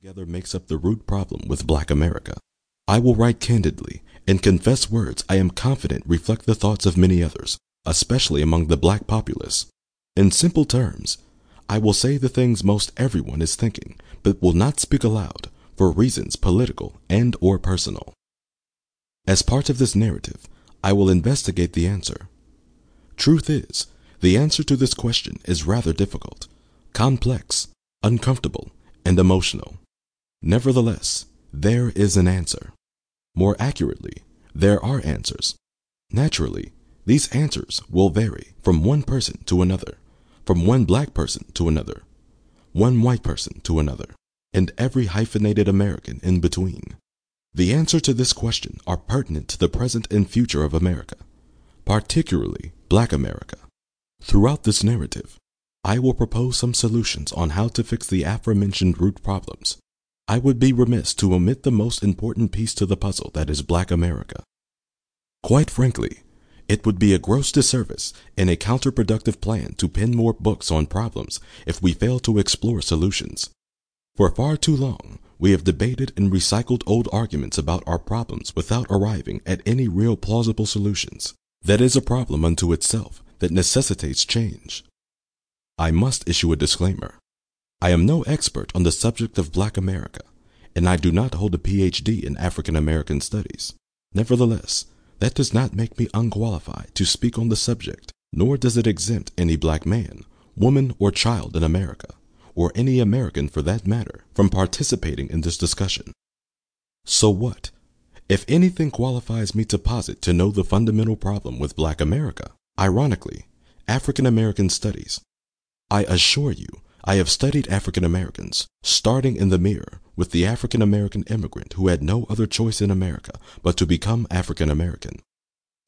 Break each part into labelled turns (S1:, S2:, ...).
S1: together makes up the root problem with black America. I will write candidly and confess words I am confident reflect the thoughts of many others, especially among the black populace. In simple terms, I will say the things most everyone is thinking, but will not speak aloud for reasons political and or personal. As part of this narrative, I will investigate the answer. Truth is, the answer to this question is rather difficult, complex, uncomfortable, and emotional. Nevertheless, there is an answer. More accurately, there are answers. Naturally, these answers will vary from one person to another, from one black person to another, one white person to another, and every hyphenated American in between. The answer to this question are pertinent to the present and future of America, particularly black America. Throughout this narrative, I will propose some solutions on how to fix the aforementioned root problems. I would be remiss to omit the most important piece to the puzzle that is black America. Quite frankly, it would be a gross disservice and a counterproductive plan to pen more books on problems if we fail to explore solutions. For far too long, we have debated and recycled old arguments about our problems without arriving at any real plausible solutions. That is a problem unto itself that necessitates change. I must issue a disclaimer. I am no expert on the subject of Black America, and I do not hold a PhD in African American studies. Nevertheless, that does not make me unqualified to speak on the subject, nor does it exempt any black man, woman, or child in America, or any American for that matter, from participating in this discussion. So what? If anything qualifies me to posit to know the fundamental problem with black America, ironically, African American studies, I assure you, I have studied African Americans, starting in the mirror with the African American immigrant who had no other choice in America but to become African American.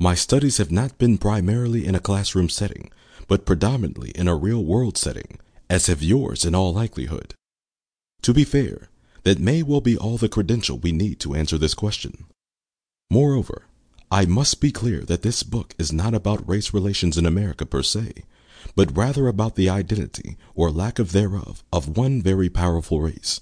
S1: My studies have not been primarily in a classroom setting, but predominantly in a real world setting, as have yours in all likelihood. To be fair, that may well be all the credential we need to answer this question. Moreover, I must be clear that this book is not about race relations in America per se, but rather about the identity or lack of thereof of one very powerful race.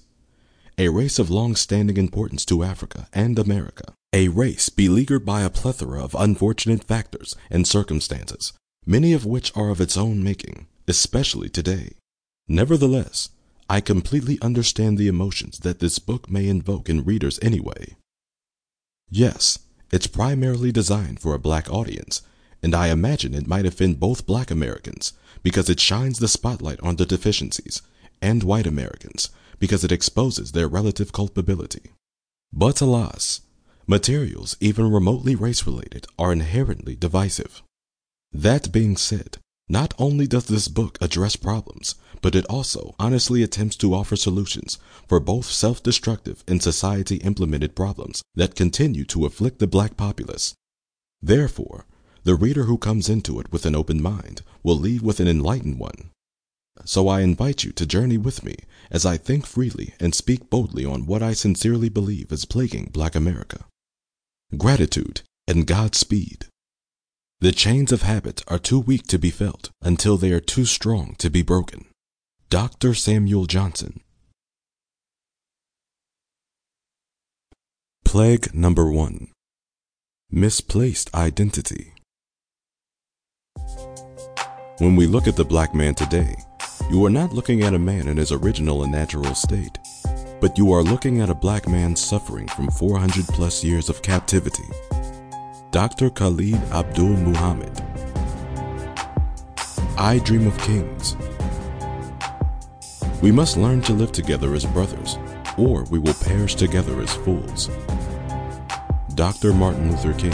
S1: A race of long standing importance to Africa and America. A race beleaguered by a plethora of unfortunate factors and circumstances, many of which are of its own making, especially today. Nevertheless, I completely understand the emotions that this book may invoke in readers anyway. Yes, it's primarily designed for a black audience, and I imagine it might offend both black Americans because it shines the spotlight on the deficiencies, and white Americans because it exposes their relative culpability. But alas, materials even remotely race related are inherently divisive. That being said, not only does this book address problems, but it also honestly attempts to offer solutions for both self destructive and society implemented problems that continue to afflict the black populace. Therefore, the reader who comes into it with an open mind will leave with an enlightened one. So I invite you to journey with me as I think freely and speak boldly on what I sincerely believe is plaguing Black America. Gratitude and Godspeed. The chains of habit are too weak to be felt until they are too strong to be broken. Dr. Samuel Johnson. Plague number one Misplaced identity. When we look at the black man today, you are not looking at a man in his original and natural state, but you are looking at a black man suffering from 400 plus years of captivity. Dr. Khalid Abdul Muhammad. I dream of kings. We must learn to live together as brothers, or we will perish together as fools. Dr. Martin Luther King.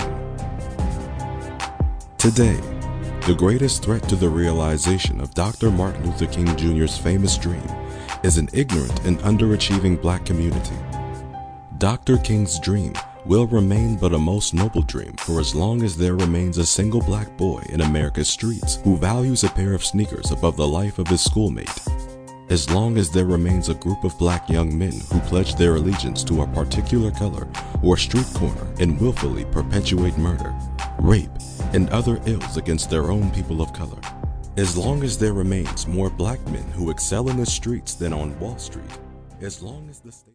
S1: Today, the greatest threat to the realization of Dr. Martin Luther King Jr.'s famous dream is an ignorant and underachieving black community. Dr. King's dream will remain but a most noble dream for as long as there remains a single black boy in America's streets who values a pair of sneakers above the life of his schoolmate. As long as there remains a group of black young men who pledge their allegiance to a particular color or street corner and willfully perpetuate murder, rape, and other ills against their own people of color. As long as there remains more black men who excel in the streets than on Wall Street, as long as the state